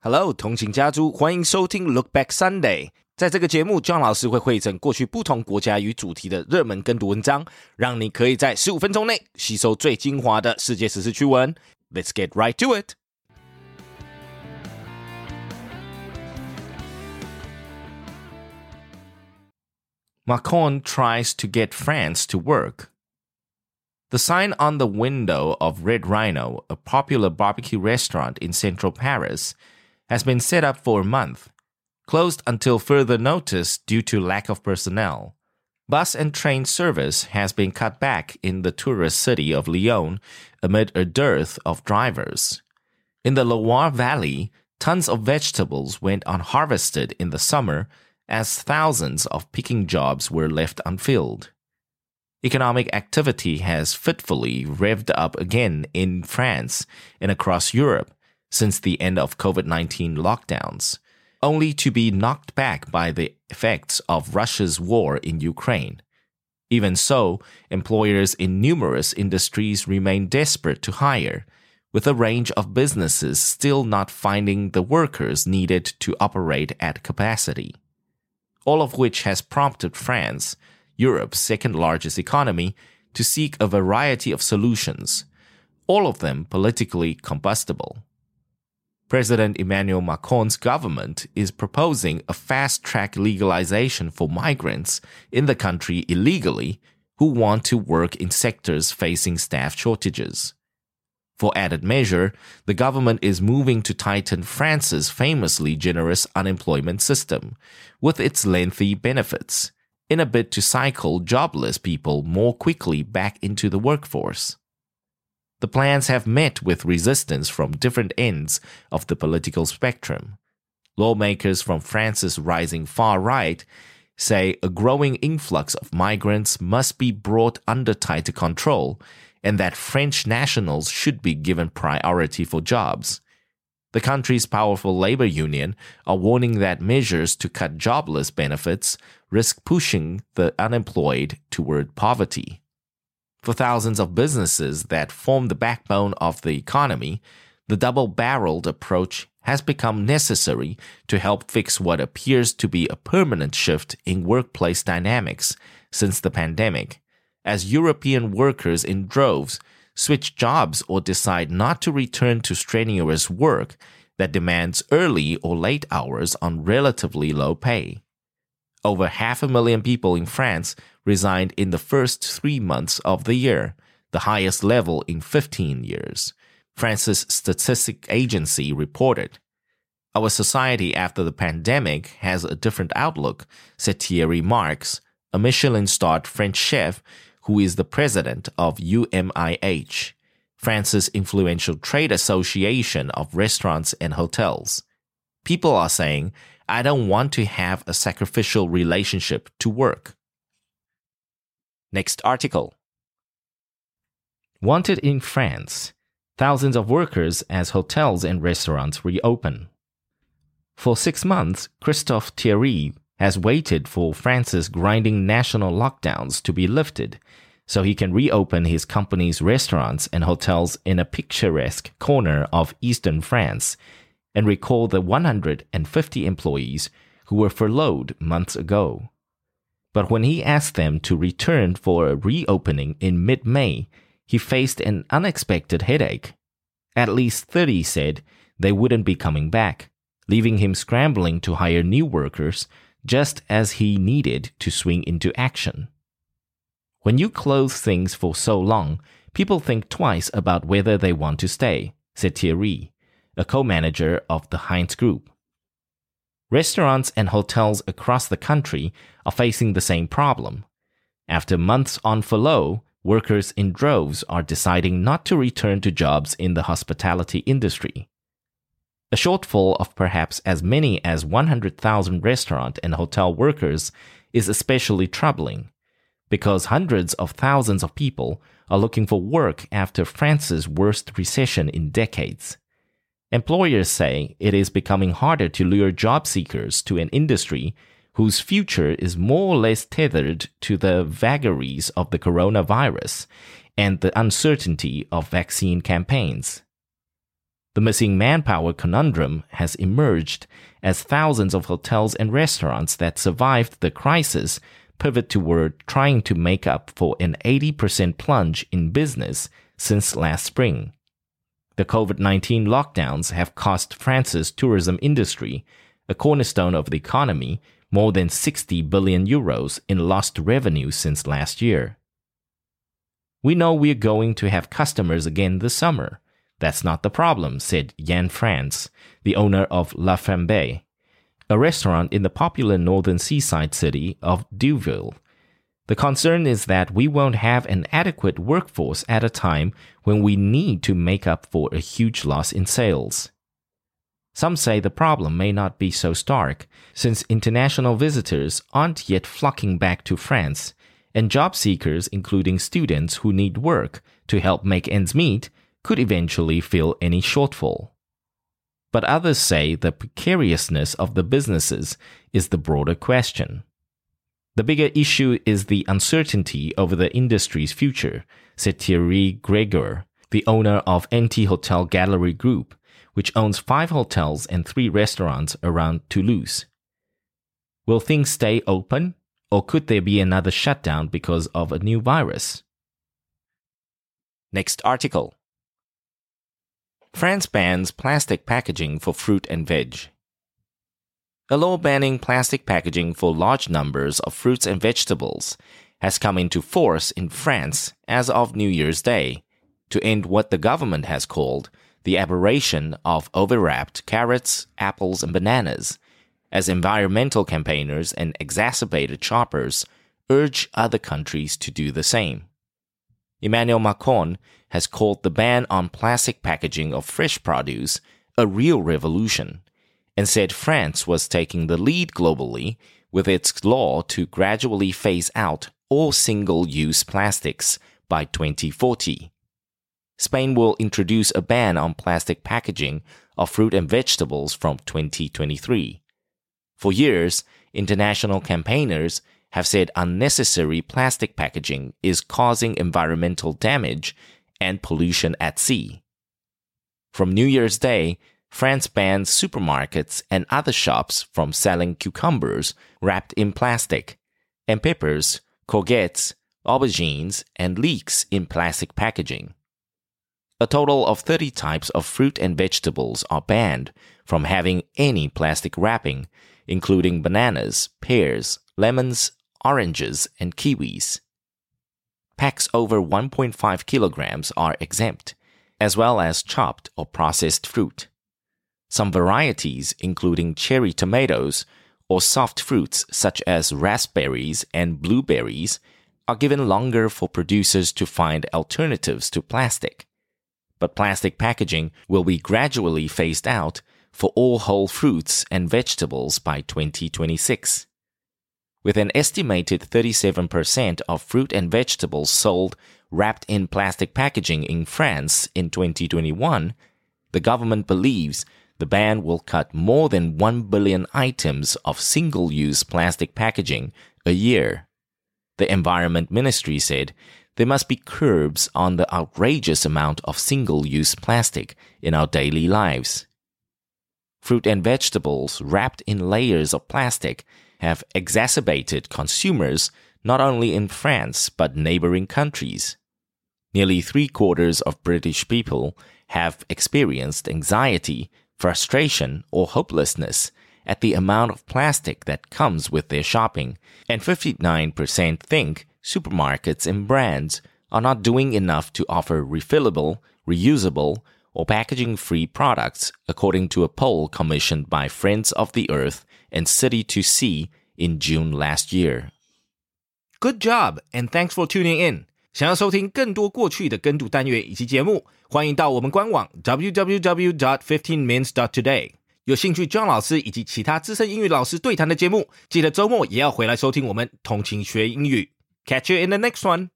Hello，通勤家族，欢迎收听 Look Back Sunday。在这个节目，John 老师会汇整过去不同国家与主题的热门跟读文章，让你可以在十五分钟内吸收最精华的世界时事趣闻。Let's get right to it。Macron tries to get France to work. The sign on the window of Red Rhino, a popular barbecue restaurant in central Paris, has been set up for a month, closed until further notice due to lack of personnel. Bus and train service has been cut back in the tourist city of Lyon amid a dearth of drivers. In the Loire Valley, tons of vegetables went unharvested in the summer as thousands of picking jobs were left unfilled. Economic activity has fitfully revved up again in France and across Europe since the end of COVID 19 lockdowns, only to be knocked back by the effects of Russia's war in Ukraine. Even so, employers in numerous industries remain desperate to hire, with a range of businesses still not finding the workers needed to operate at capacity. All of which has prompted France, Europe's second largest economy, to seek a variety of solutions, all of them politically combustible. President Emmanuel Macron's government is proposing a fast track legalization for migrants in the country illegally who want to work in sectors facing staff shortages. For added measure, the government is moving to tighten France's famously generous unemployment system with its lengthy benefits in a bid to cycle jobless people more quickly back into the workforce. The plans have met with resistance from different ends of the political spectrum. Lawmakers from France's rising far right say a growing influx of migrants must be brought under tighter control and that French nationals should be given priority for jobs. The country's powerful labor union are warning that measures to cut jobless benefits risk pushing the unemployed toward poverty. For thousands of businesses that form the backbone of the economy, the double barreled approach has become necessary to help fix what appears to be a permanent shift in workplace dynamics since the pandemic, as European workers in droves switch jobs or decide not to return to strenuous work that demands early or late hours on relatively low pay. Over half a million people in France resigned in the first three months of the year, the highest level in 15 years. France's statistic agency reported. Our society after the pandemic has a different outlook, said Thierry Marx, a Michelin starred French chef who is the president of UMIH, France's influential trade association of restaurants and hotels. People are saying, I don't want to have a sacrificial relationship to work. Next article. Wanted in France. Thousands of workers as hotels and restaurants reopen. For six months, Christophe Thierry has waited for France's grinding national lockdowns to be lifted so he can reopen his company's restaurants and hotels in a picturesque corner of eastern France and recall the 150 employees who were furloughed months ago. But when he asked them to return for a reopening in mid May, he faced an unexpected headache. At least 30 said they wouldn't be coming back, leaving him scrambling to hire new workers just as he needed to swing into action. When you close things for so long, people think twice about whether they want to stay, said Thierry, a co manager of the Heinz Group. Restaurants and hotels across the country are facing the same problem. After months on furlough, workers in droves are deciding not to return to jobs in the hospitality industry. A shortfall of perhaps as many as 100,000 restaurant and hotel workers is especially troubling because hundreds of thousands of people are looking for work after France's worst recession in decades. Employers say it is becoming harder to lure job seekers to an industry whose future is more or less tethered to the vagaries of the coronavirus and the uncertainty of vaccine campaigns. The missing manpower conundrum has emerged as thousands of hotels and restaurants that survived the crisis pivot toward trying to make up for an 80% plunge in business since last spring. The COVID 19 lockdowns have cost France's tourism industry, a cornerstone of the economy, more than 60 billion euros in lost revenue since last year. We know we're going to have customers again this summer. That's not the problem, said Yan France, the owner of La Flambe, a restaurant in the popular northern seaside city of Deauville. The concern is that we won't have an adequate workforce at a time when we need to make up for a huge loss in sales. Some say the problem may not be so stark, since international visitors aren't yet flocking back to France, and job seekers, including students who need work to help make ends meet, could eventually fill any shortfall. But others say the precariousness of the businesses is the broader question. The bigger issue is the uncertainty over the industry's future, said Thierry Gregor, the owner of NT Hotel Gallery Group, which owns five hotels and three restaurants around Toulouse. Will things stay open, or could there be another shutdown because of a new virus? Next article France bans plastic packaging for fruit and veg. A law banning plastic packaging for large numbers of fruits and vegetables has come into force in France as of New Year's Day to end what the government has called the aberration of overwrapped carrots, apples, and bananas, as environmental campaigners and exacerbated shoppers urge other countries to do the same. Emmanuel Macron has called the ban on plastic packaging of fresh produce a real revolution and said France was taking the lead globally with its law to gradually phase out all single use plastics by 2040. Spain will introduce a ban on plastic packaging of fruit and vegetables from 2023. For years, international campaigners have said unnecessary plastic packaging is causing environmental damage and pollution at sea. From New Year's Day, France bans supermarkets and other shops from selling cucumbers wrapped in plastic, and peppers, courgettes, aubergines, and leeks in plastic packaging. A total of 30 types of fruit and vegetables are banned from having any plastic wrapping, including bananas, pears, lemons, oranges, and kiwis. Packs over 1.5 kilograms are exempt, as well as chopped or processed fruit. Some varieties, including cherry tomatoes or soft fruits such as raspberries and blueberries, are given longer for producers to find alternatives to plastic but plastic packaging will be gradually phased out for all whole fruits and vegetables by 2026. With an estimated 37% of fruit and vegetables sold wrapped in plastic packaging in France in 2021, the government believes the ban will cut more than 1 billion items of single use plastic packaging a year. The Environment Ministry said there must be curbs on the outrageous amount of single use plastic in our daily lives. Fruit and vegetables wrapped in layers of plastic have exacerbated consumers not only in France but neighboring countries. Nearly three quarters of British people have experienced anxiety, frustration, or hopelessness at the amount of plastic that comes with their shopping, and 59% think supermarkets and brands are not doing enough to offer refillable, reusable, or packaging free products, according to a poll commissioned by Friends of the Earth and City to Sea in June last year. Good job, and thanks for tuning in. 想要收听更多过去的跟读单元以及节目，欢迎到我们官网 www.dot15mins.dot.today。有兴趣 John 老师以及其他资深英语老师对谈的节目，记得周末也要回来收听我们同情学英语。Catch you in the next one.